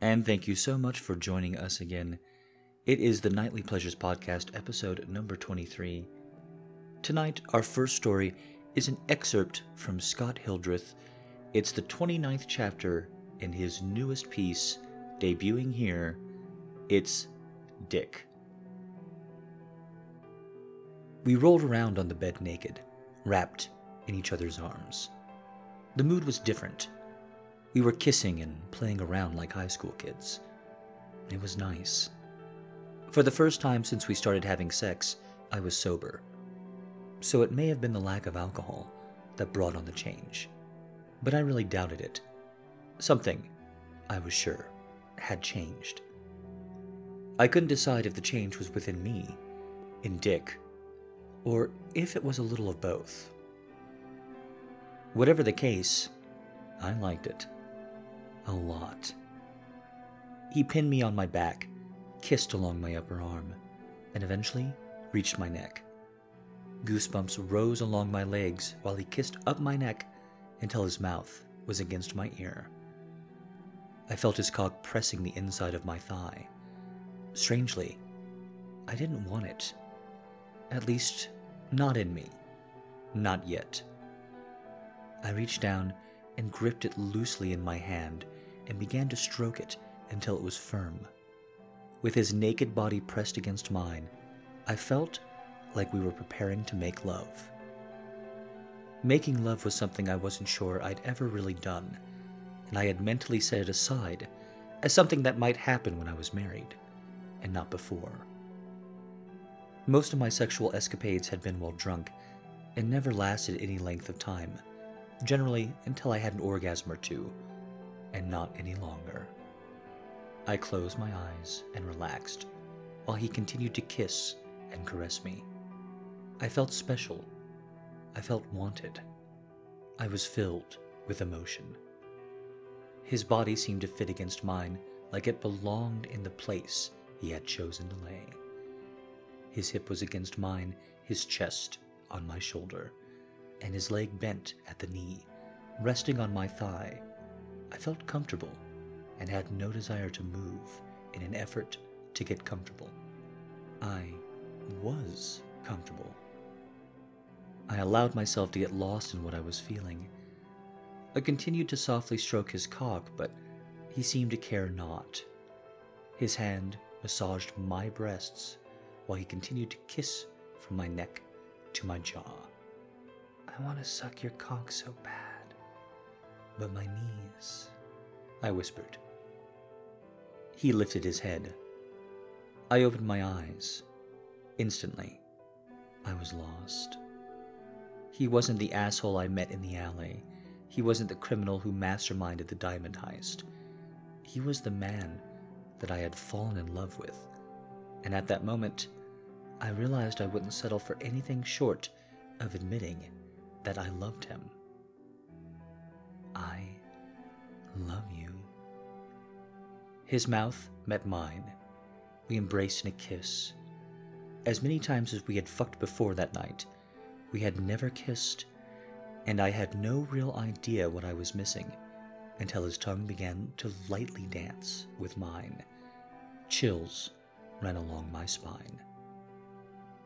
and thank you so much for joining us again. It is the Nightly Pleasures Podcast, episode number 23. Tonight, our first story is an excerpt from Scott Hildreth. It's the 29th chapter in his newest piece, debuting here. It's Dick. We rolled around on the bed naked, wrapped in each other's arms. The mood was different. We were kissing and playing around like high school kids. It was nice. For the first time since we started having sex, I was sober. So it may have been the lack of alcohol that brought on the change. But I really doubted it. Something, I was sure, had changed. I couldn't decide if the change was within me, in Dick, or if it was a little of both. Whatever the case, I liked it. A lot. He pinned me on my back, kissed along my upper arm, and eventually reached my neck. Goosebumps rose along my legs while he kissed up my neck until his mouth was against my ear. I felt his cock pressing the inside of my thigh. Strangely, I didn't want it. At least, not in me. Not yet. I reached down and gripped it loosely in my hand and began to stroke it until it was firm. With his naked body pressed against mine, I felt like we were preparing to make love. Making love was something I wasn't sure I'd ever really done, and I had mentally set it aside as something that might happen when I was married, and not before. Most of my sexual escapades had been while drunk and never lasted any length of time generally until I had an orgasm or two, and not any longer. I closed my eyes and relaxed while he continued to kiss and caress me. I felt special. I felt wanted. I was filled with emotion. His body seemed to fit against mine like it belonged in the place he had chosen to lay. His hip was against mine, his chest on my shoulder and his leg bent at the knee, resting on my thigh. I felt comfortable and had no desire to move in an effort to get comfortable. I was comfortable. I allowed myself to get lost in what I was feeling. I continued to softly stroke his cock, but he seemed to care not. His hand massaged my breasts while he continued to kiss from my neck to my jaw. I want to suck your cock so bad. But my knees, I whispered. He lifted his head. I opened my eyes. Instantly, I was lost. He wasn't the asshole I met in the alley. He wasn't the criminal who masterminded the diamond heist. He was the man that I had fallen in love with. And at that moment, I realized I wouldn't settle for anything short of admitting that I loved him. Love you. His mouth met mine. We embraced in a kiss. As many times as we had fucked before that night, we had never kissed, and I had no real idea what I was missing until his tongue began to lightly dance with mine. Chills ran along my spine.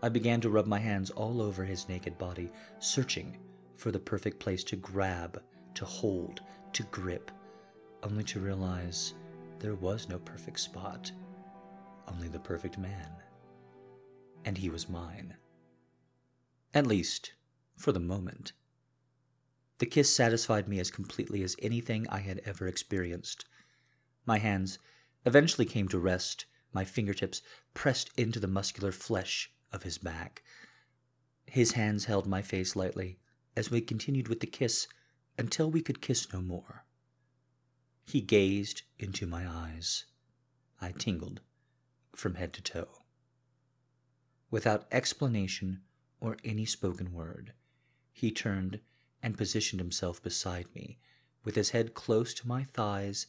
I began to rub my hands all over his naked body, searching for the perfect place to grab, to hold, to grip, only to realize there was no perfect spot, only the perfect man. And he was mine. At least, for the moment. The kiss satisfied me as completely as anything I had ever experienced. My hands eventually came to rest, my fingertips pressed into the muscular flesh of his back. His hands held my face lightly, as we continued with the kiss until we could kiss no more. He gazed into my eyes. I tingled from head to toe. Without explanation or any spoken word, he turned and positioned himself beside me, with his head close to my thighs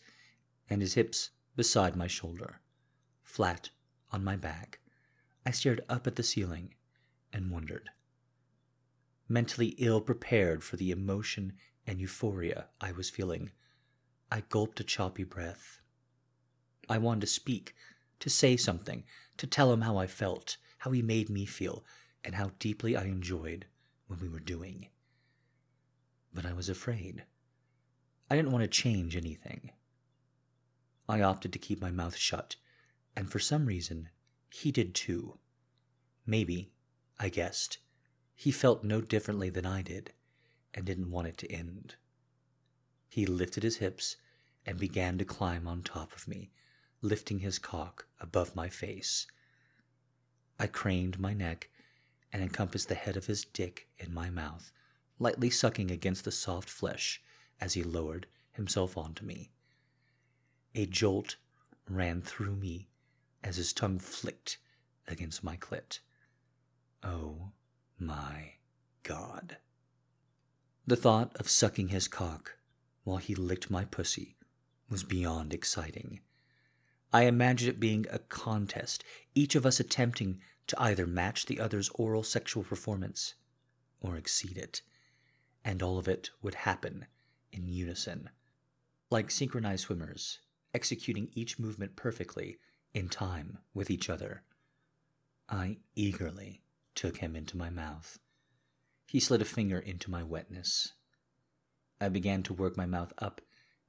and his hips beside my shoulder. Flat on my back, I stared up at the ceiling and wondered mentally ill prepared for the emotion and euphoria I was feeling. I gulped a choppy breath. I wanted to speak, to say something, to tell him how I felt, how he made me feel, and how deeply I enjoyed what we were doing. But I was afraid. I didn't want to change anything. I opted to keep my mouth shut, and for some reason, he did too. Maybe, I guessed, he felt no differently than I did and didn't want it to end. He lifted his hips and began to climb on top of me, lifting his cock above my face. I craned my neck and encompassed the head of his dick in my mouth, lightly sucking against the soft flesh as he lowered himself onto me. A jolt ran through me as his tongue flicked against my clit. Oh my God. The thought of sucking his cock while he licked my pussy was beyond exciting. I imagined it being a contest, each of us attempting to either match the other's oral sexual performance or exceed it, and all of it would happen in unison. Like synchronized swimmers, executing each movement perfectly in time with each other. I eagerly took him into my mouth. He slid a finger into my wetness. I began to work my mouth up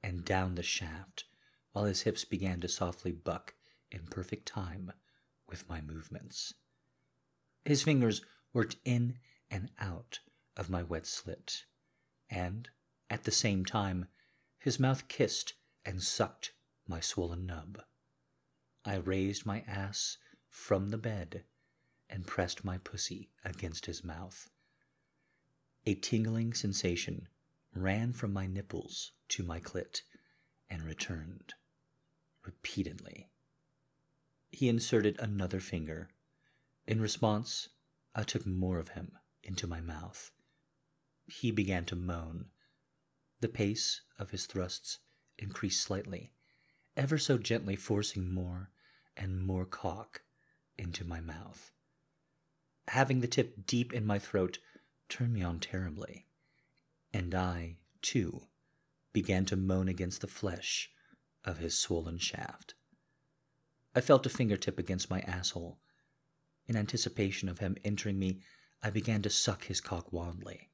and down the shaft, while his hips began to softly buck in perfect time with my movements. His fingers worked in and out of my wet slit, and, at the same time, his mouth kissed and sucked my swollen nub. I raised my ass from the bed and pressed my pussy against his mouth. A tingling sensation ran from my nipples to my clit and returned repeatedly. He inserted another finger. In response, I took more of him into my mouth. He began to moan. The pace of his thrusts increased slightly, ever so gently forcing more and more cock into my mouth. Having the tip deep in my throat turned me on terribly, and I, too, began to moan against the flesh of his swollen shaft. I felt a fingertip against my asshole. In anticipation of him entering me, I began to suck his cock wildly.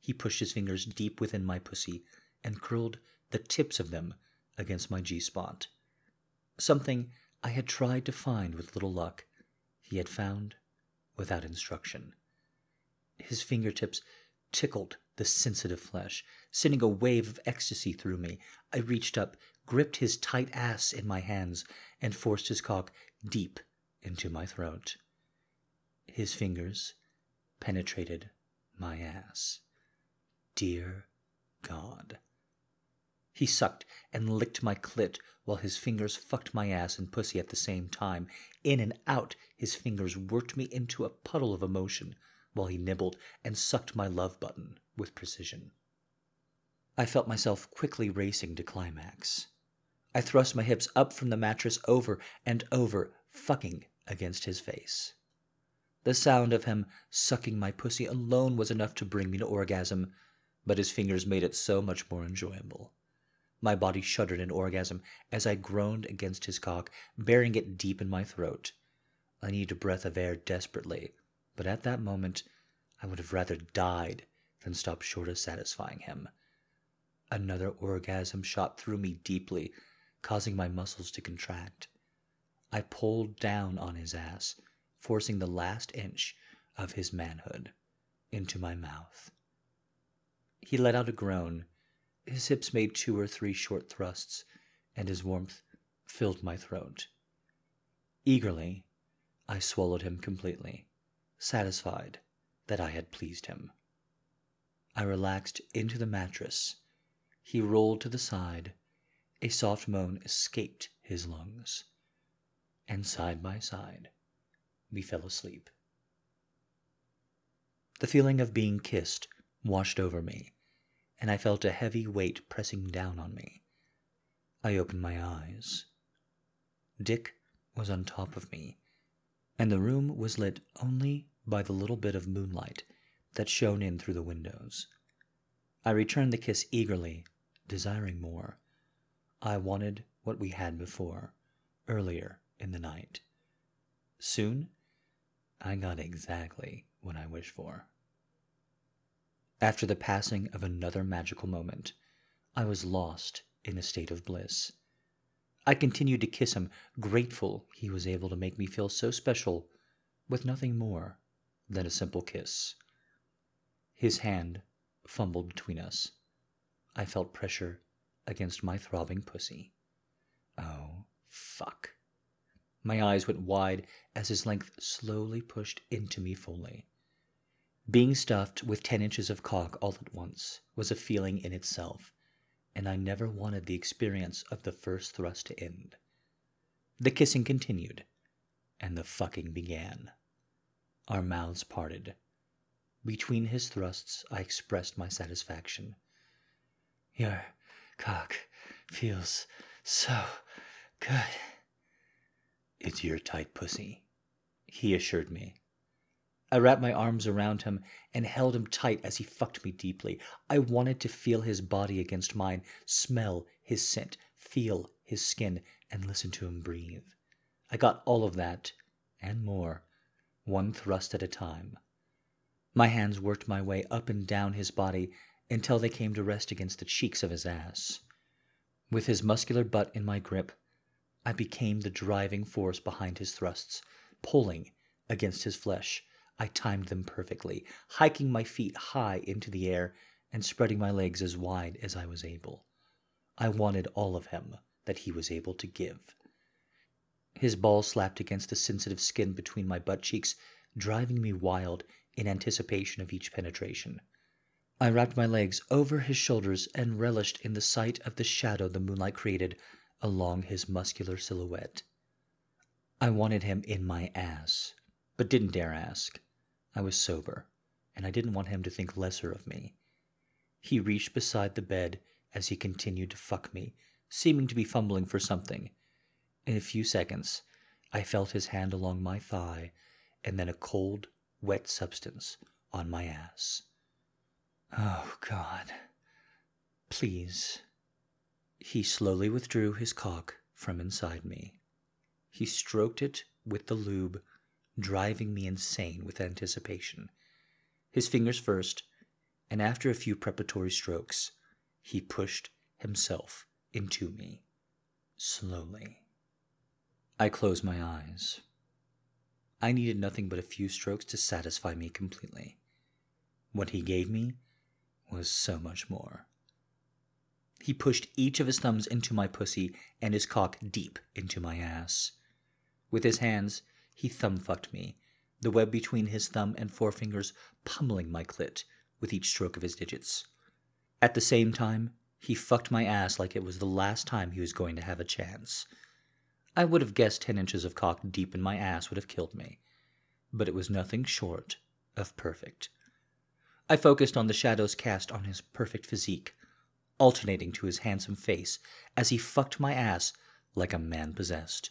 He pushed his fingers deep within my pussy and curled the tips of them against my G spot. Something I had tried to find with little luck, he had found without instruction. His fingertips tickled the sensitive flesh, sending a wave of ecstasy through me. I reached up, gripped his tight ass in my hands, and forced his cock deep into my throat. His fingers penetrated my ass. Dear God. He sucked and licked my clit while his fingers fucked my ass and pussy at the same time. In and out, his fingers worked me into a puddle of emotion while he nibbled and sucked my love button with precision. I felt myself quickly racing to climax. I thrust my hips up from the mattress over and over, fucking against his face. The sound of him sucking my pussy alone was enough to bring me to orgasm, but his fingers made it so much more enjoyable. My body shuddered in orgasm as I groaned against his cock, burying it deep in my throat. I needed a breath of air desperately, but at that moment I would have rather died than stop short of satisfying him. Another orgasm shot through me deeply, causing my muscles to contract. I pulled down on his ass, forcing the last inch of his manhood into my mouth. He let out a groan his hips made two or three short thrusts, and his warmth filled my throat. Eagerly, I swallowed him completely, satisfied that I had pleased him. I relaxed into the mattress. He rolled to the side. A soft moan escaped his lungs. And side by side, we fell asleep. The feeling of being kissed washed over me and I felt a heavy weight pressing down on me. I opened my eyes. Dick was on top of me, and the room was lit only by the little bit of moonlight that shone in through the windows. I returned the kiss eagerly, desiring more. I wanted what we had before earlier in the night. Soon, I got exactly what I wished for. After the passing of another magical moment, I was lost in a state of bliss. I continued to kiss him, grateful he was able to make me feel so special with nothing more than a simple kiss. His hand fumbled between us. I felt pressure against my throbbing pussy. Oh, fuck. My eyes went wide as his length slowly pushed into me fully. Being stuffed with ten inches of cock all at once was a feeling in itself, and I never wanted the experience of the first thrust to end. The kissing continued, and the fucking began. Our mouths parted. Between his thrusts, I expressed my satisfaction. Your cock feels so good. It's your tight pussy, he assured me. I wrapped my arms around him and held him tight as he fucked me deeply. I wanted to feel his body against mine, smell his scent, feel his skin, and listen to him breathe. I got all of that and more, one thrust at a time. My hands worked my way up and down his body until they came to rest against the cheeks of his ass. With his muscular butt in my grip, I became the driving force behind his thrusts, pulling against his flesh I timed them perfectly, hiking my feet high into the air and spreading my legs as wide as I was able. I wanted all of him that he was able to give. His ball slapped against the sensitive skin between my butt cheeks, driving me wild in anticipation of each penetration. I wrapped my legs over his shoulders and relished in the sight of the shadow the moonlight created along his muscular silhouette. I wanted him in my ass, but didn't dare ask. I was sober, and I didn't want him to think lesser of me. He reached beside the bed as he continued to fuck me, seeming to be fumbling for something. In a few seconds, I felt his hand along my thigh, and then a cold, wet substance on my ass. Oh, God. Please. He slowly withdrew his cock from inside me. He stroked it with the lube driving me insane with anticipation. His fingers first, and after a few preparatory strokes, he pushed himself into me, slowly. I closed my eyes. I needed nothing but a few strokes to satisfy me completely. What he gave me was so much more. He pushed each of his thumbs into my pussy and his cock deep into my ass. With his hands, he thumb fucked me, the web between his thumb and forefingers pummeling my clit with each stroke of his digits. At the same time, he fucked my ass like it was the last time he was going to have a chance. I would have guessed ten inches of cock deep in my ass would have killed me, but it was nothing short of perfect. I focused on the shadows cast on his perfect physique, alternating to his handsome face as he fucked my ass like a man possessed.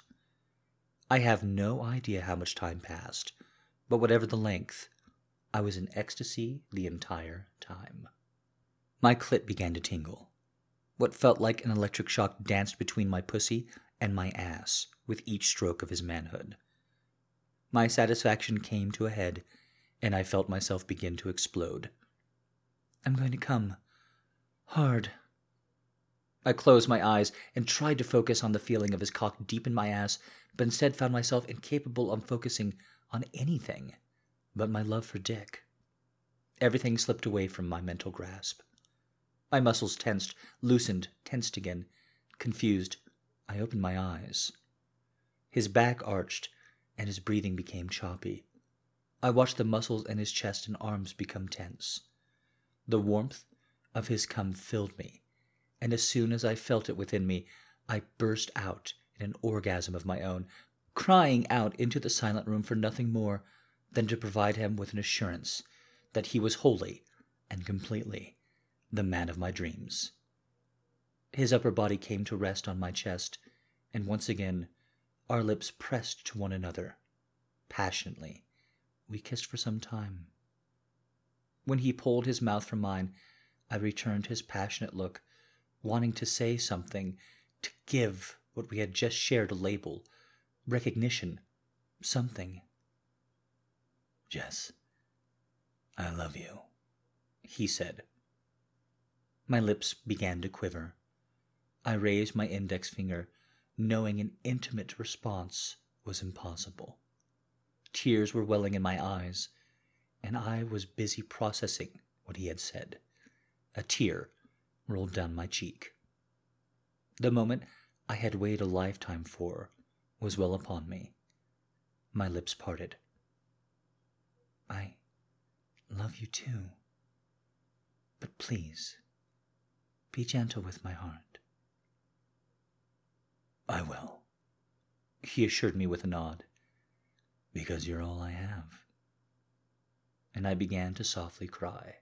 I have no idea how much time passed, but whatever the length, I was in ecstasy the entire time. My clit began to tingle. What felt like an electric shock danced between my pussy and my ass with each stroke of his manhood. My satisfaction came to a head, and I felt myself begin to explode. I'm going to come. Hard. I closed my eyes and tried to focus on the feeling of his cock deep in my ass, but instead found myself incapable of focusing on anything but my love for Dick. Everything slipped away from my mental grasp. My muscles tensed, loosened, tensed again. Confused, I opened my eyes. His back arched, and his breathing became choppy. I watched the muscles in his chest and arms become tense. The warmth of his cum filled me, and as soon as I felt it within me, I burst out in an orgasm of my own, crying out into the silent room for nothing more than to provide him with an assurance that he was wholly and completely the man of my dreams. His upper body came to rest on my chest, and once again our lips pressed to one another. Passionately, we kissed for some time. When he pulled his mouth from mine, I returned his passionate look wanting to say something, to give what we had just shared a label, recognition, something. Jess, I love you, he said. My lips began to quiver. I raised my index finger, knowing an intimate response was impossible. Tears were welling in my eyes, and I was busy processing what he had said. A tear rolled down my cheek. The moment I had waited a lifetime for was well upon me. My lips parted. I love you too. But please, be gentle with my heart. I will, he assured me with a nod. Because you're all I have. And I began to softly cry.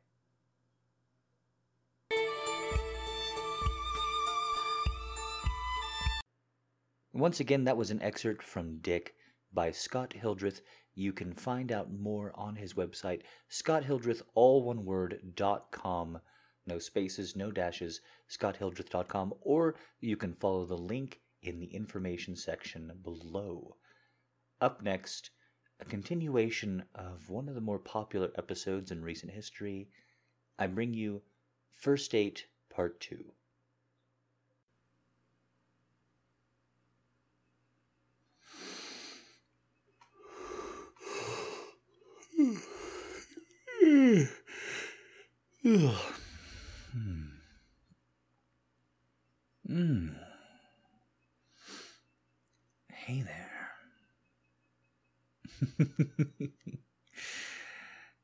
Once again, that was an excerpt from Dick by Scott Hildreth. You can find out more on his website, scotthildreth, all one word, dot com. No spaces, no dashes, scotthildreth.com, or you can follow the link in the information section below. Up next, a continuation of one of the more popular episodes in recent history. I bring you First Date Part 2. Hmm. Hey there.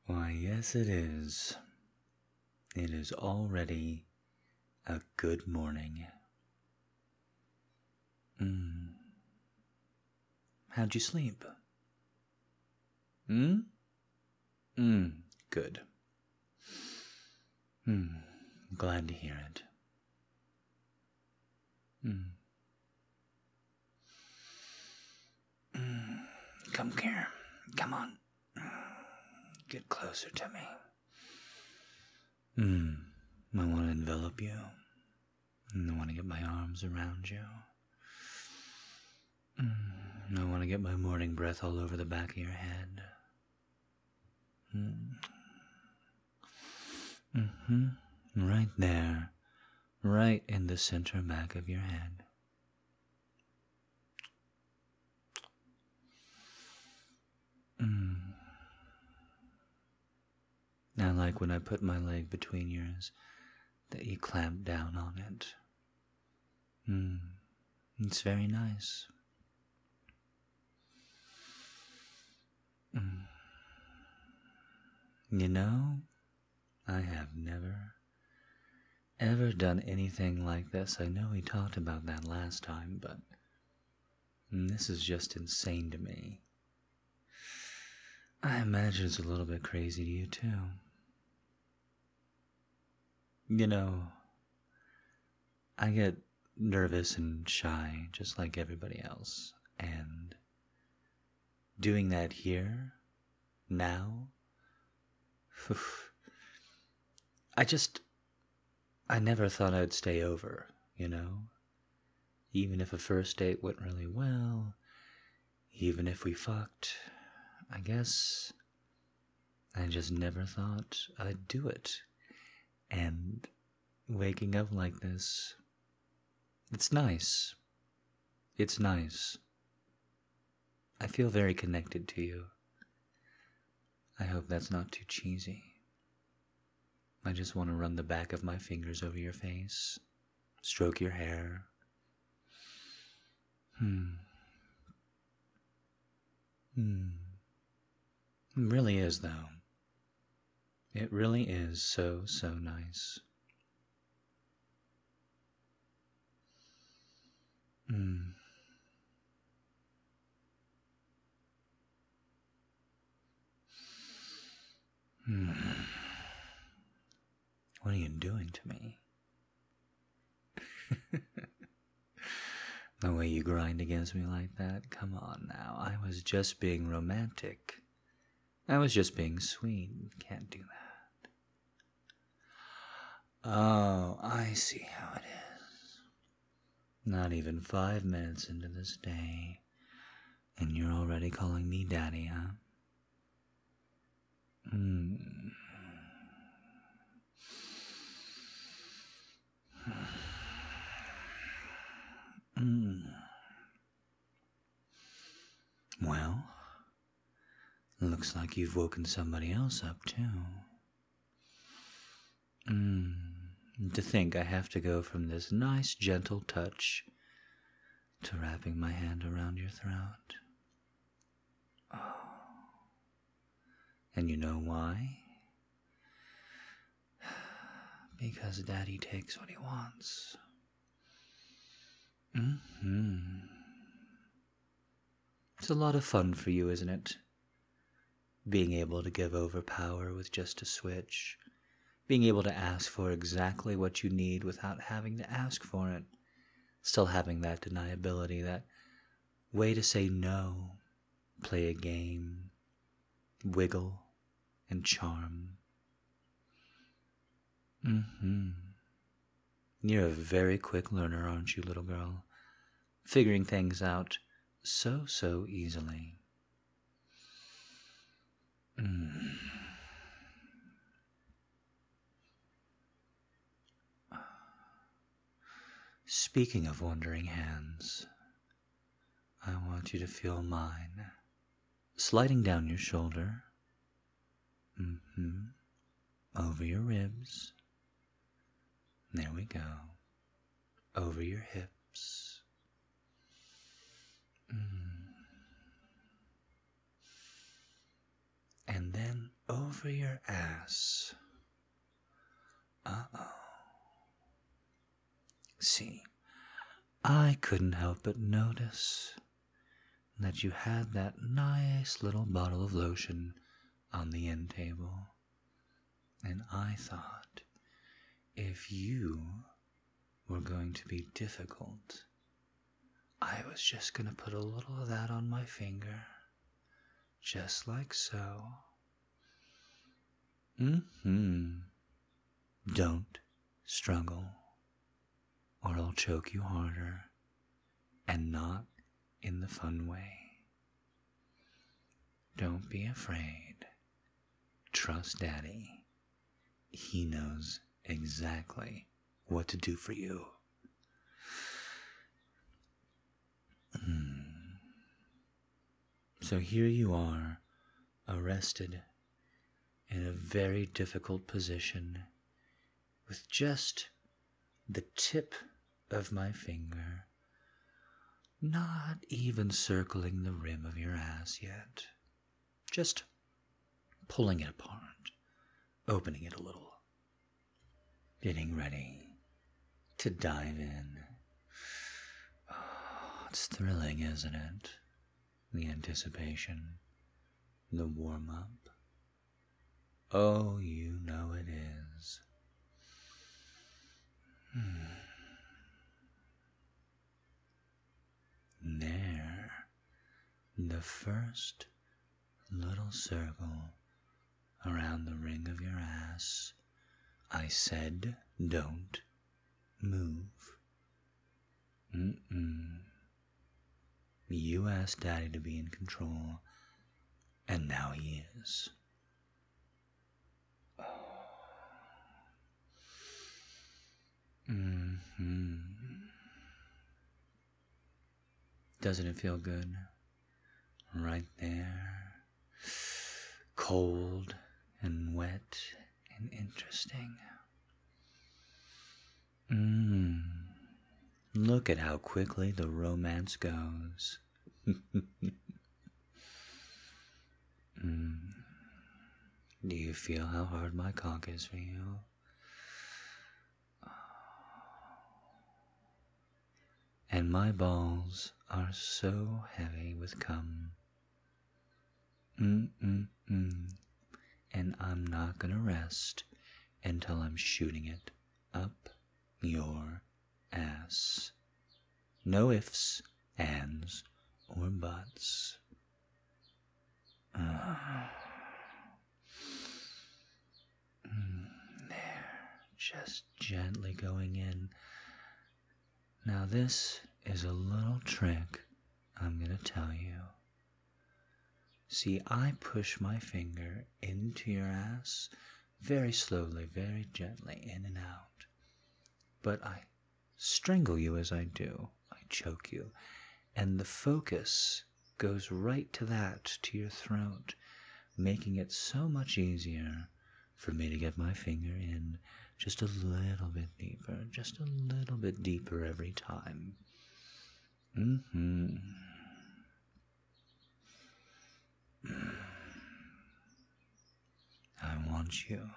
Why, yes, it is. It is already a good morning. Mm. How'd you sleep? Hmm? Mm, good. Hmm, glad to hear it. Hmm. Mm. Come here. Come on. Get closer to me. Hmm. I want to envelop you. I want to get my arms around you. Mm. I want to get my morning breath all over the back of your head. Mm. Hmm Right there. Right in the center back of your head. Mm. I like when I put my leg between yours that you clamp down on it. Mm. It's very nice. Mm. You know, I have never, ever done anything like this. I know we talked about that last time, but this is just insane to me. I imagine it's a little bit crazy to you, too. You know, I get nervous and shy just like everybody else, and doing that here, now, I just. I never thought I'd stay over, you know? Even if a first date went really well, even if we fucked, I guess I just never thought I'd do it. And waking up like this, it's nice. It's nice. I feel very connected to you. I hope that's not too cheesy. I just want to run the back of my fingers over your face, stroke your hair. Hmm. Hmm. It really is, though. It really is so, so nice. Hmm. Hmm. What are you doing to me? the way you grind against me like that? Come on now. I was just being romantic. I was just being sweet. Can't do that. Oh, I see how it is. Not even five minutes into this day, and you're already calling me daddy, huh? Hmm. Mm. Well, looks like you've woken somebody else up, too. Mm. To think I have to go from this nice, gentle touch to wrapping my hand around your throat. Oh. And you know why? Because Daddy takes what he wants. hmm It's a lot of fun for you, isn't it? Being able to give over power with just a switch. Being able to ask for exactly what you need without having to ask for it. Still having that deniability, that way to say no, play a game, wiggle, and charm. Mm-hmm. You're a very quick learner, aren't you, little girl? Figuring things out so, so easily. Mm. Speaking of wandering hands, I want you to feel mine sliding down your shoulder, mm-hmm, over your ribs. There we go. Over your hips. Mm. And then over your ass. Uh oh. See, I couldn't help but notice that you had that nice little bottle of lotion on the end table. And I thought if you were going to be difficult, I was just going to put a little of that on my finger, just like so. Mm hmm. Don't struggle or I'll choke you harder, and not in the fun way. Don't be afraid. Trust Daddy. He knows exactly what to do for you. Hmm. So here you are, arrested in a very difficult position, with just the tip of my finger, not even circling the rim of your ass yet, just pulling it apart, opening it a little, getting ready to dive in. Oh, it's thrilling, isn't it? The anticipation, the warm up. Oh, you know it is. Hmm. There, the first little circle around the ring of your ass. I said, don't move. Mm-mm. You asked Daddy to be in control, and now he is. Mm-hmm. Doesn't it feel good? Right there. Cold and wet interesting. Mmm. Look at how quickly the romance goes. mm. Do you feel how hard my cock is for you? And my balls are so heavy with cum. Mm-mm-mm. And I'm not gonna rest until I'm shooting it up your ass. No ifs, ands, or buts. Uh, there, just gently going in Now, this is a little trick I'm to tell you. See, I push my finger into your ass very slowly, very gently, in and out. But I strangle you as I do. I choke you. And the focus goes right to that, to your throat, making it so much easier for me to get my finger in just a little bit deeper, just a little bit deeper every time. Mm-hmm. I want you.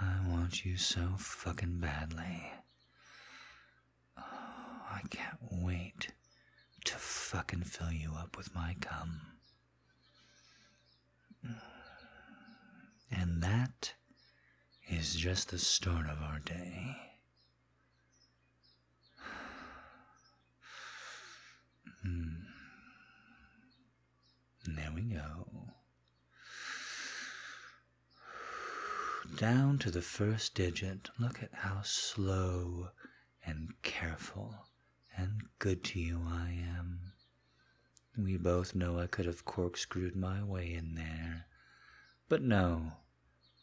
I want you so fucking badly. Oh, I can't wait to fucking fill you up with my cum. And that is just the start of our day. Hmm. There we go. Down to the first digit. Look at how slow and careful and good to you I am. We both know I could have corkscrewed my way in there. But no,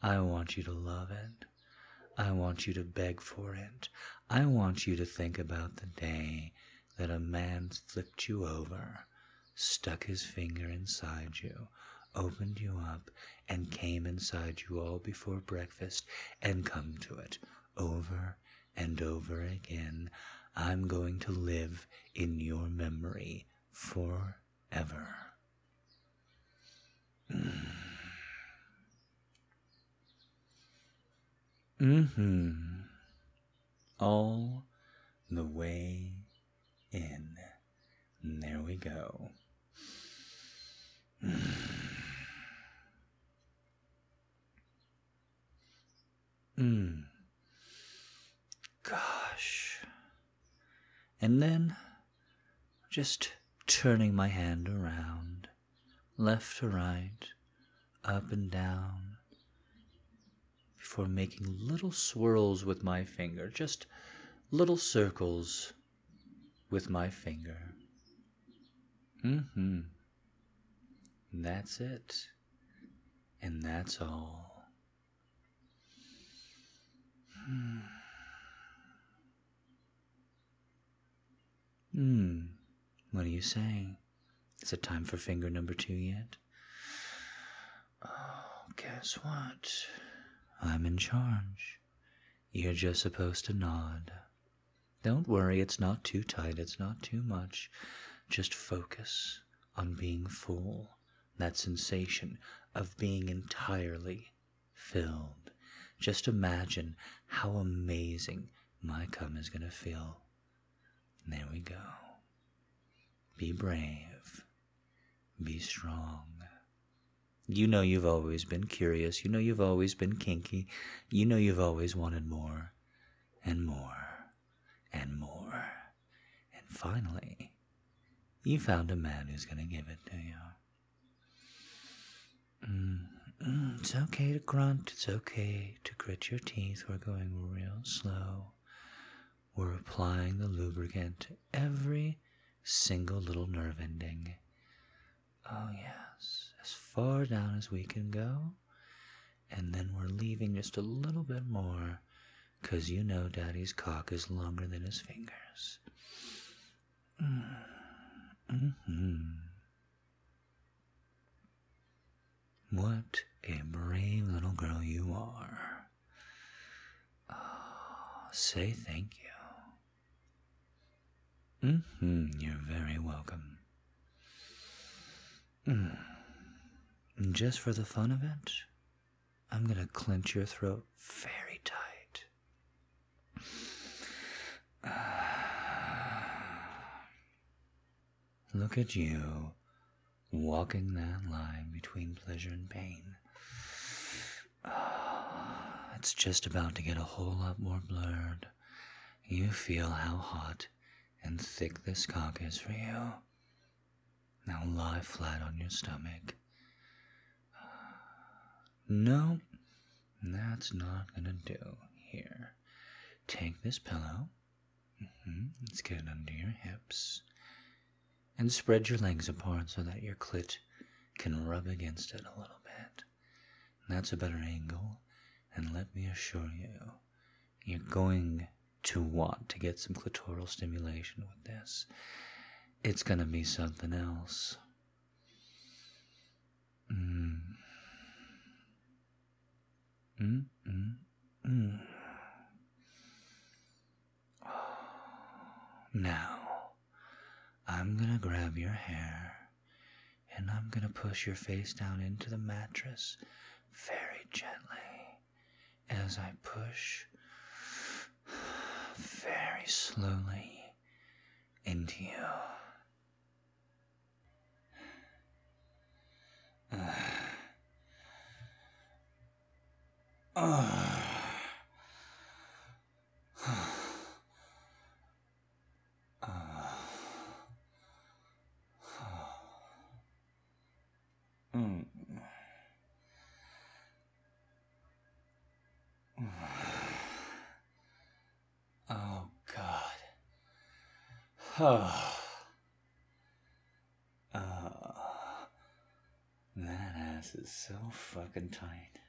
I want you to love it. I want you to beg for it. I want you to think about the day that a man flipped you over, stuck his finger inside you, opened you up, and came inside you all before breakfast and come to it over and over again. I'm going to live in your memory forever. Mm-hmm. All the way in. And there we go. Mm. Gosh. And then just turning my hand around, left to right, up and down, before making little swirls with my finger, just little circles with my finger. Mm hmm. That's it. And that's all. Hmm. Hmm. What are you saying? Is it time for finger number two yet? Oh, guess what? I'm in charge. You're just supposed to nod. Don't worry, it's not too tight, it's not too much. Just focus on being full, that sensation of being entirely filled. Just imagine how amazing my cum is going to feel. There we go. Be brave. Be strong. You know you've always been curious. You know you've always been kinky. You know you've always wanted more and more and more. And finally, you found a man who's going to give it to you. Mm, mm, it's okay to grunt. It's okay to grit your teeth. We're going real slow. We're applying the lubricant to every single little nerve ending. Oh, yes as far down as we can go. And then we're leaving just a little bit more because you know Daddy's cock is longer than his fingers. Mm-hmm. What a brave little girl you are. Oh, say thank you. Mm-hmm. You're very welcome. Mm. Just for the fun of it, I'm going to clench your throat very tight. Look at you walking that line between pleasure and pain. it's just about to get a whole lot more blurred. You feel how hot and thick this cock is for you. Now lie flat on your stomach no, that's not gonna do. Here, take this pillow. Mm-hmm. Let's get it under your hips. And spread your legs apart so that your clit can rub against it a little bit. That's a better angle. And let me assure you, you're going to want to get some clitoral stimulation with this. It's gonna be something else. Mm. Mm, mm, mm. Now, I'm gonna grab your hair and I'm gonna push your face down into the mattress very gently as I push very slowly into you. Uh, uh, Oh, God. Oh. oh. That ass is so fucking tight.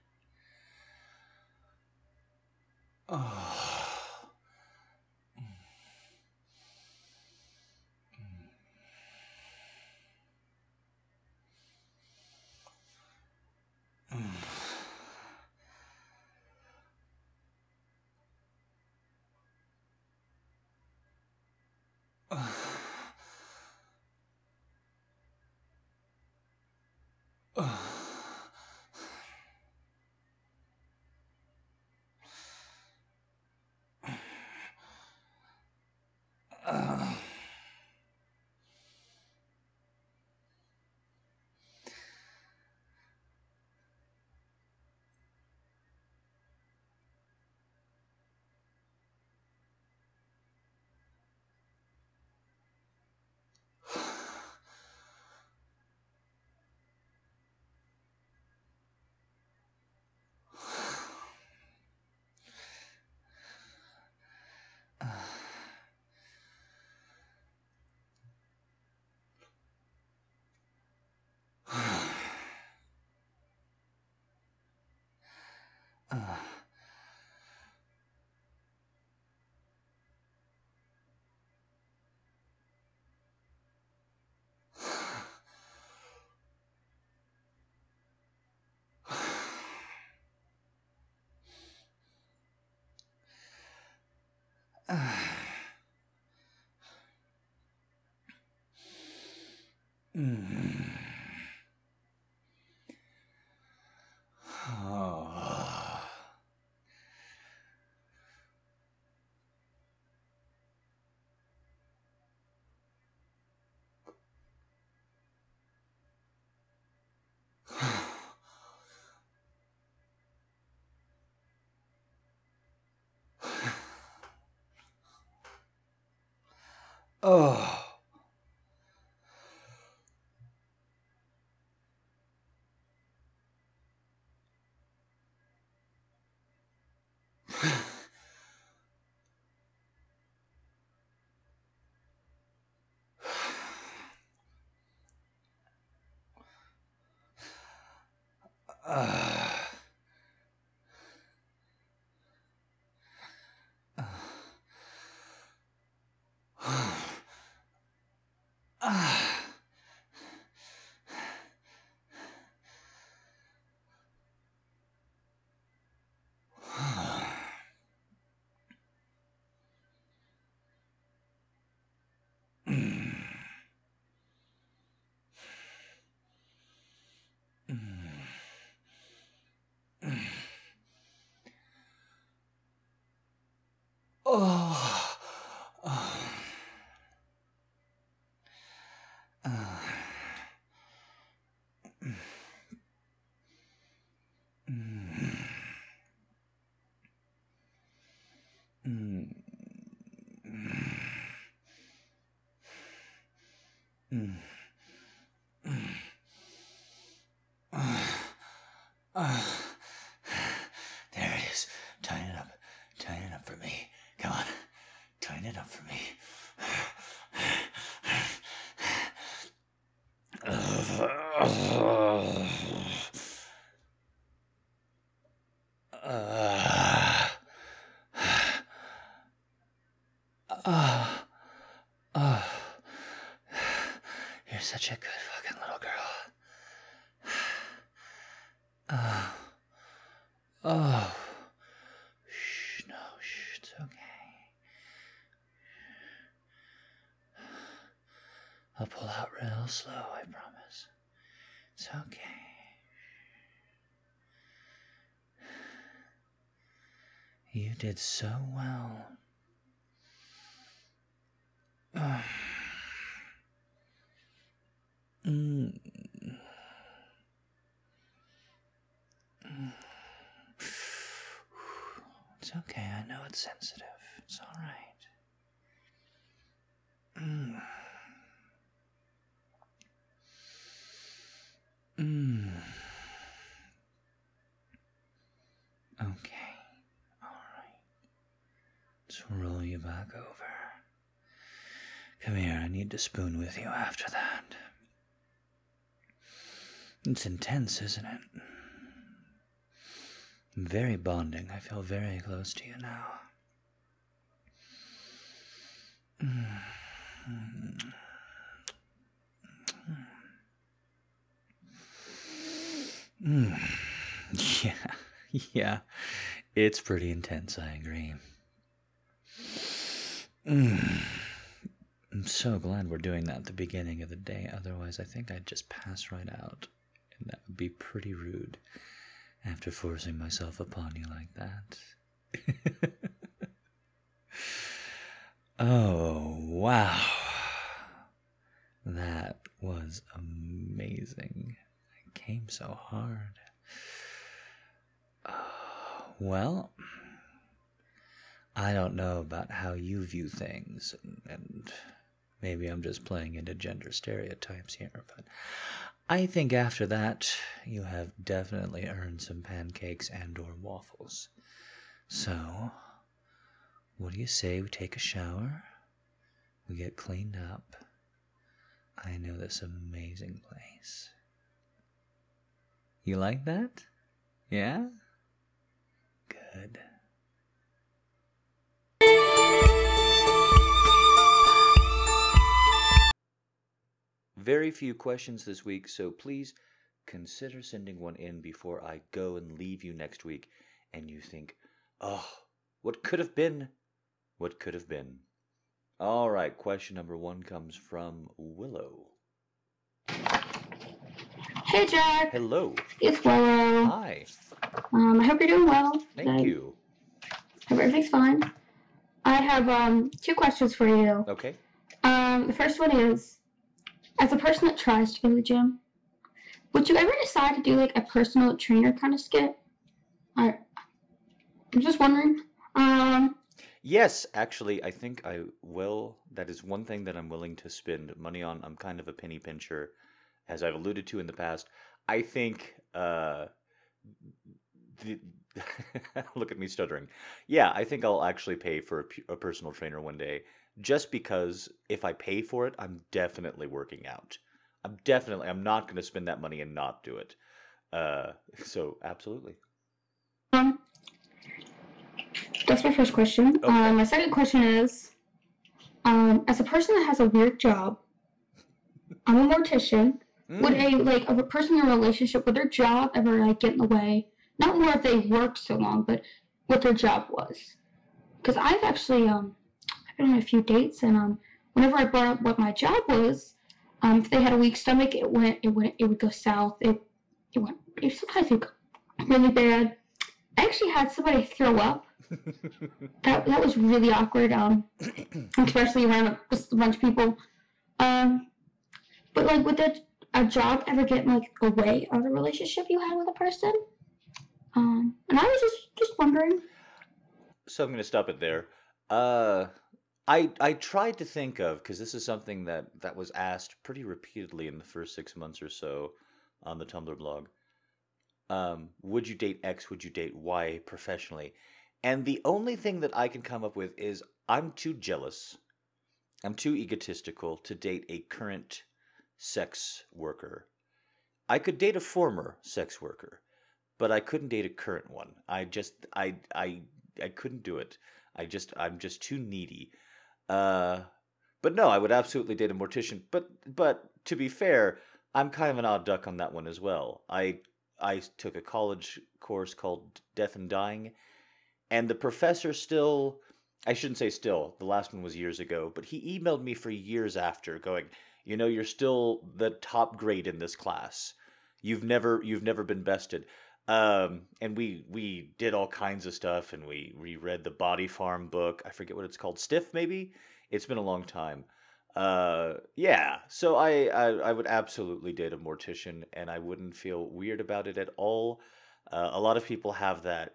Uh. Oh. uh. Oh. oh. Uh. There it is. Tighten it up. Tighten it up for me. Come on. Tighten it up for me. Uh, uh, uh, you're such a good fucking little girl. Uh, oh. Shh, no, shh, it's okay. I'll pull out real slow, I promise. It's okay. You did so well. It's okay, I know it's sensitive. It's alright. Mm. Mm. Okay, alright. Let's roll you back over. Need to spoon with you after that. It's intense, isn't it? Very bonding. I feel very close to you now. Mm. Yeah, yeah. It's pretty intense, I agree. Mm. I'm so glad we're doing that at the beginning of the day. Otherwise, I think I'd just pass right out. And that would be pretty rude after forcing myself upon you like that. oh, wow. That was amazing. It came so hard. Well, I don't know about how you view things, and, and maybe I'm just playing into gender stereotypes here, but I think after that, you have definitely earned some pancakes and or waffles. So, what do you say we take a shower? We get cleaned up. I know this amazing place. You like that? Yeah? Good. Very few questions this week, so please consider sending one in before I go and leave you next week and you think, oh, what could have been? What could have been? All right, question number one comes from Willow. Hey, Jack. Hello. It's Willow. Hi. Um, I hope you're doing well. Thank I you. Hope everything's fine. I have um two questions for you. Okay. Um, the first one is, as a person that tries to go to the gym, would you ever decide to do like a personal trainer kind of skit? I, I'm just wondering. Um, Yes, actually, I think I will. That is one thing that I'm willing to spend money on. I'm kind of a penny pincher, as I've alluded to in the past. I think. Uh, the, look at me stuttering. Yeah, I think I'll actually pay for a, a personal trainer one day, just because if I pay for it, I'm definitely working out. I'm definitely. I'm not going to spend that money and not do it. Uh, so absolutely. um, that's my first question. Okay. Um, my second question is, um, as a person that has a weird job, I'm a mortician. Would Mm. a like of a person in a relationship would their job ever like get in the way? Not more if they worked so long, but what their job was. Because I've actually um been on a few dates and um whenever I brought up what my job was, um if they had a weak stomach, it went it went it would go south. It it went it sometimes it would go really bad. I actually had somebody throw up. That that was really awkward. Um, especially around a, just a bunch of people. Um, but like, would that a job ever get like away of the relationship you had with a person? Um, and I was just just wondering. So I'm going to stop it there. Uh, I I tried to think of because this is something that that was asked pretty repeatedly in the first six months or so on the Tumblr blog. Um, would you date X? Would you date Y professionally? And the only thing that I can come up with is I'm too jealous. I'm too egotistical to date a current sex worker. I could date a former sex worker, but I couldn't date a current one. I just I I I couldn't do it. I just I'm just too needy. Uh but no, I would absolutely date a mortician. But but to be fair, I'm kind of an odd duck on that one as well. I I took a college course called Death and Dying, and the professor still I shouldn't say still, the last one was years ago, but he emailed me for years after going, you know, you're still the top grade in this class. You've never you've never been bested. Um, and we we did all kinds of stuff and we reread the Body Farm book. I forget what it's called, Stiff maybe? It's been a long time. Uh, yeah. So I, I I would absolutely date a mortician, and I wouldn't feel weird about it at all. Uh, a lot of people have that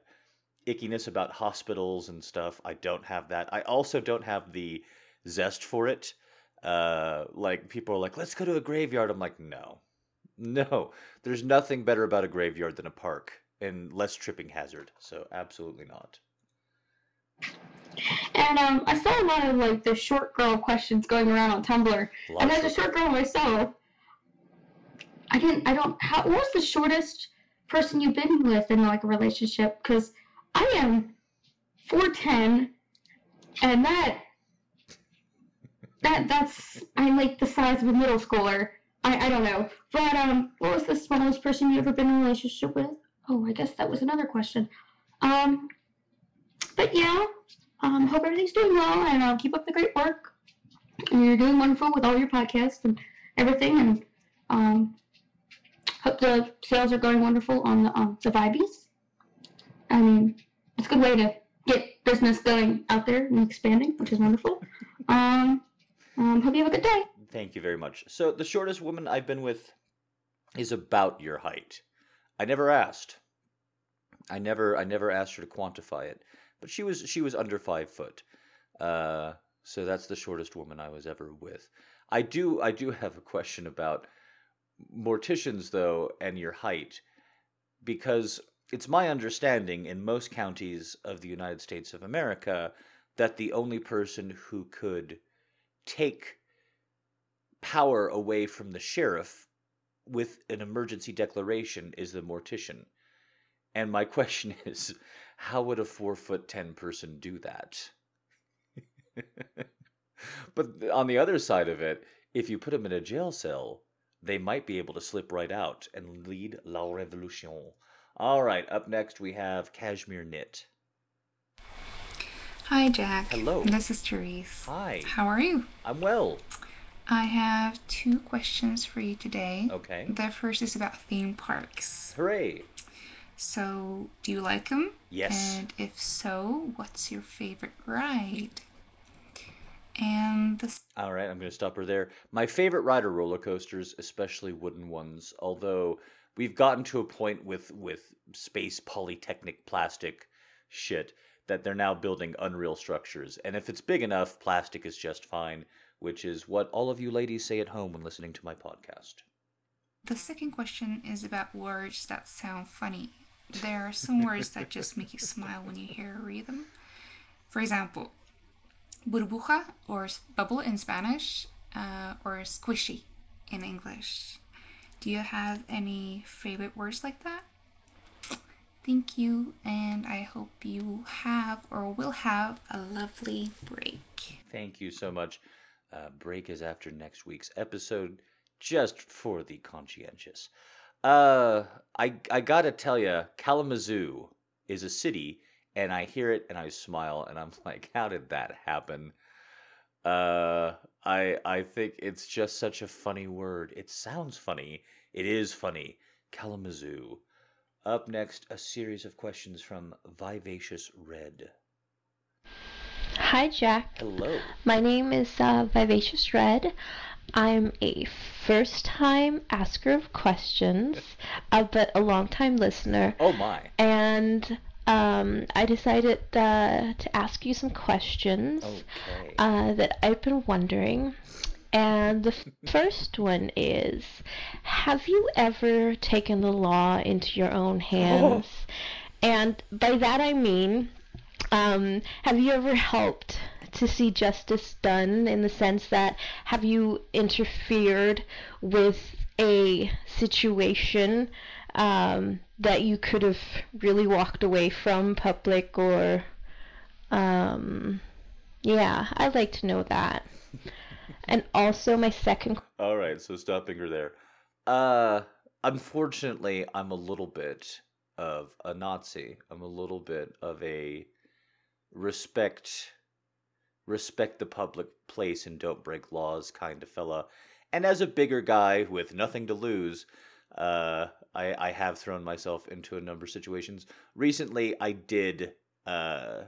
ickiness about hospitals and stuff. I don't have that. I also don't have the zest for it. Uh, like people are like, let's go to a graveyard. I'm like, no, no. There's nothing better about a graveyard than a park and less tripping hazard. So absolutely not. And um, I saw a lot of like the short girl questions going around on Tumblr. And as a short girl myself, I didn't. I don't. How, what was the shortest person you've been with in like a relationship? Because I am four ten, and that that that's I'm like the size of a middle schooler. I, I don't know. But um, what was the smallest person you ever been in a relationship with? Oh, I guess that was another question. Um, but yeah, um, hope everything's doing well, and uh, keep up the great work. And you're doing wonderful with all your podcasts and everything, and um, hope the sales are going wonderful on the um, the Vibies. I mean, it's a good way to get business going out there and expanding, which is wonderful. Um, um, hope you have a good day. Thank you very much. So the shortest woman I've been with is about your height. I never asked. I never I never asked her to quantify it but she was she was under five foot. Uh, so that's the shortest woman I was ever with. I do I do have a question about morticians though and your height, because it's my understanding in most counties of the United States of America that the only person who could take power away from the sheriff with an emergency declaration is the mortician. And my question is how would a four foot ten person do that? but on the other side of it, if you put them in a jail cell, they might be able to slip right out and lead la revolution. All right, up next we have Cashmere Knit. Hi, Jack. Hello. This is Therese. Hi. How are you? I'm well. I have two questions for you today. Okay. The first is about theme parks. Hooray. So, do you like them? Yes. And if so, what's your favorite ride? And the All right, I'm going to stop her there. My favorite ride are roller coasters, especially wooden ones. Although we've gotten to a point with with space polytechnic plastic shit that they're now building unreal structures. And if it's big enough, plastic is just fine, which is what all of you ladies say at home when listening to my podcast. The second question is about words that sound funny there are some words that just make you smile when you hear or read them. For example, burbuja or bubble in Spanish uh, or squishy in English. Do you have any favorite words like that? Thank you, and I hope you have or will have a lovely break. Thank you so much. Uh, break is after next week's episode, just for the conscientious. Uh, I I gotta tell you, Kalamazoo is a city, and I hear it and I smile, and I'm like, how did that happen? Uh, I I think it's just such a funny word. It sounds funny. It is funny. Kalamazoo. Up next, a series of questions from Vivacious Red. Hi, Jack. Hello. My name is uh, Vivacious Red. I'm a first time asker of questions, uh, but a long time listener. Oh my. And um, I decided uh, to ask you some questions Okay. uh, that I've been wondering. And the first one is Have you ever taken the law into your own hands? And by that I mean, um, have you ever helped to see justice done in the sense that have you interfered with a situation um, that you could have really walked away from public or um, yeah i'd like to know that and also my second All right, so stopping her there. Uh, unfortunately, I'm a little bit of a Nazi. I'm a little bit of a respect respect the public place and don't break laws kind of fella. And as a bigger guy with nothing to lose, uh, I, I have thrown myself into a number of situations. Recently, I did, uh,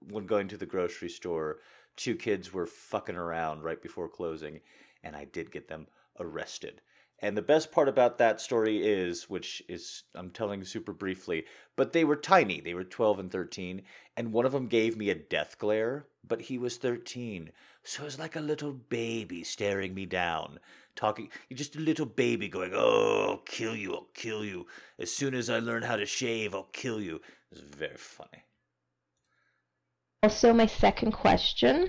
when going to the grocery store, two kids were fucking around right before closing, and I did get them arrested. And the best part about that story is, which is, I'm telling super briefly, but they were tiny. They were 12 and 13, and one of them gave me a death glare, but he was 13. So it was like a little baby staring me down, talking, just a little baby going, Oh, I'll kill you, I'll kill you. As soon as I learn how to shave, I'll kill you. It was very funny. Also my second question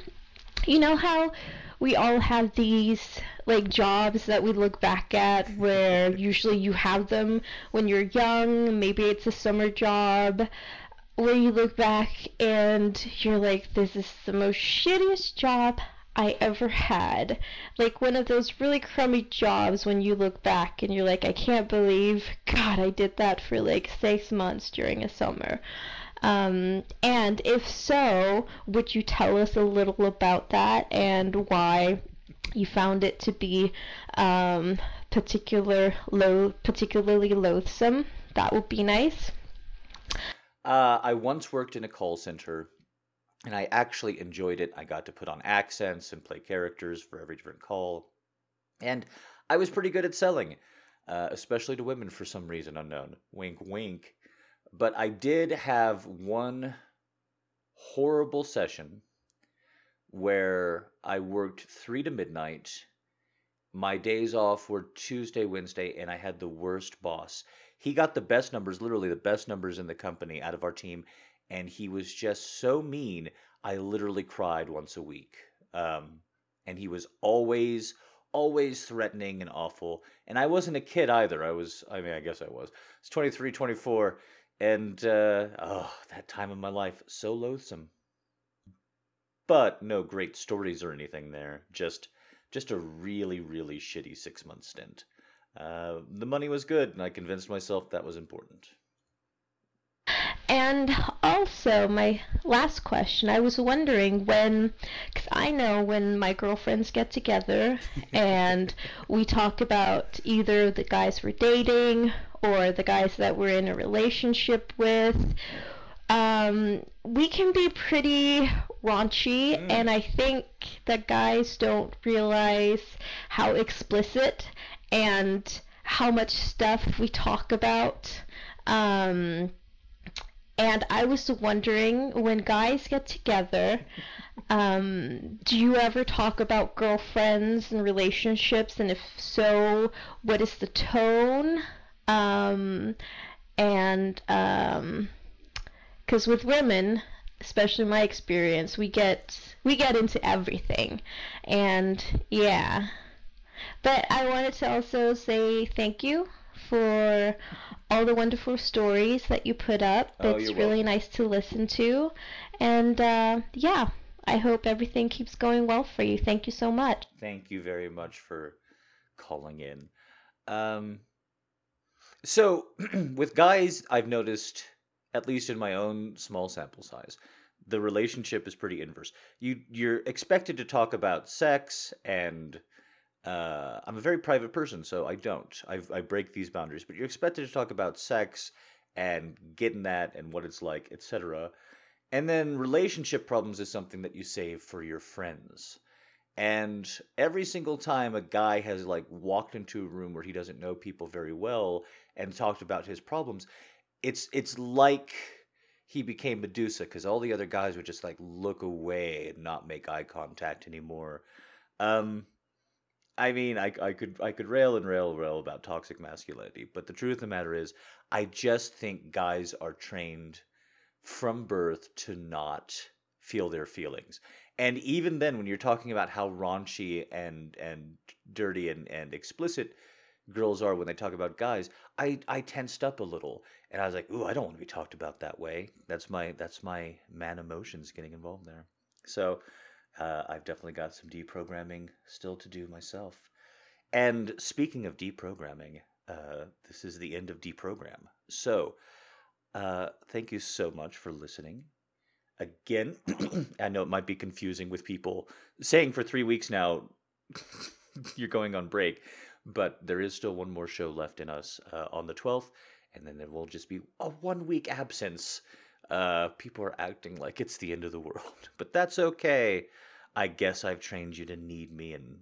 you know how we all have these like jobs that we look back at where usually you have them when you're young maybe it's a summer job where you look back and you're like this is the most shittiest job I ever had. Like one of those really crummy jobs when you look back and you're like, I can't believe, God, I did that for like six months during a summer. Um, and if so, would you tell us a little about that and why you found it to be um, particular low, particularly loathsome? That would be nice. Uh, I once worked in a call center, and I actually enjoyed it. I got to put on accents and play characters for every different call, and I was pretty good at selling, uh, especially to women for some reason unknown. Wink, wink. But I did have one horrible session where I worked three to midnight. My days off were Tuesday, Wednesday, and I had the worst boss. He got the best numbers, literally the best numbers in the company out of our team, and he was just so mean. I literally cried once a week. Um, and he was always, always threatening and awful. And I wasn't a kid either. I was, I mean, I guess I was. I was 23, 24, and uh, oh, that time of my life, so loathsome. But no great stories or anything there. Just, just a really, really shitty six month stint. Uh, the money was good, and I convinced myself that was important. And also, my last question I was wondering when, because I know when my girlfriends get together and we talk about either the guys we're dating or the guys that we're in a relationship with, um, we can be pretty raunchy, Mm. and I think that guys don't realize how explicit and how much stuff we talk about. Um, and I was wondering when guys get together, um, do you ever talk about girlfriends and relationships? And if so, what is the tone? Um, and because with women, especially my experience, we get we get into everything, and yeah. But I wanted to also say thank you for all the wonderful stories that you put up. Oh, It's really welcome. nice to listen to. And uh, yeah, I hope everything keeps going well for you. Thank you so much. Thank you very much for calling in. Um, so, with guys, I've noticed, at least in my own small sample size, the relationship is pretty inverse. You you're expected to talk about sex, and uh, I'm a very private person, so I don't. I I break these boundaries. But you're expected to talk about sex and getting that and what it's like, etc. And then relationship problems is something that you save for your friends. And every single time a guy has like walked into a room where he doesn't know people very well and talked about his problems, it's it's like he became Medusa because all the other guys would just like look away and not make eye contact anymore. Um, I mean, I, I could I could rail and rail and rail about toxic masculinity, but the truth of the matter is, I just think guys are trained from birth to not feel their feelings. And even then, when you're talking about how raunchy and and dirty and, and explicit girls are when they talk about guys, I, I tensed up a little and I was like, ooh, I don't want to be talked about that way. That's my that's my man emotions getting involved there. So uh, I've definitely got some deprogramming still to do myself. And speaking of deprogramming, uh, this is the end of deprogram. So uh, thank you so much for listening. Again, I know it might be confusing with people saying for three weeks now you're going on break, but there is still one more show left in us uh, on the 12th, and then there will just be a one week absence. Uh, people are acting like it's the end of the world, but that's okay. I guess I've trained you to need me, and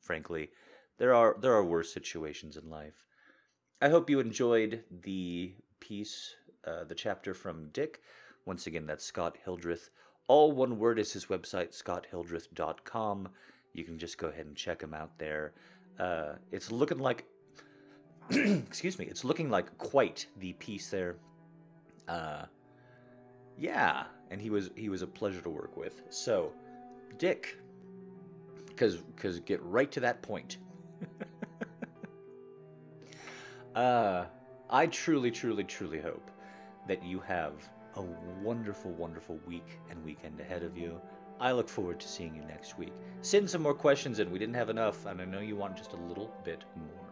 frankly, there are there are worse situations in life. I hope you enjoyed the piece, uh, the chapter from Dick. Once again, that's Scott Hildreth. All one word is his website, scotthildreth.com. You can just go ahead and check him out there. Uh, it's looking like, excuse me, it's looking like quite the piece there. Uh, yeah, and he was he was a pleasure to work with. So, Dick, because because get right to that point. uh, I truly, truly, truly hope that you have a wonderful, wonderful week and weekend ahead of you. I look forward to seeing you next week. Send some more questions in. We didn't have enough, and I know you want just a little bit more.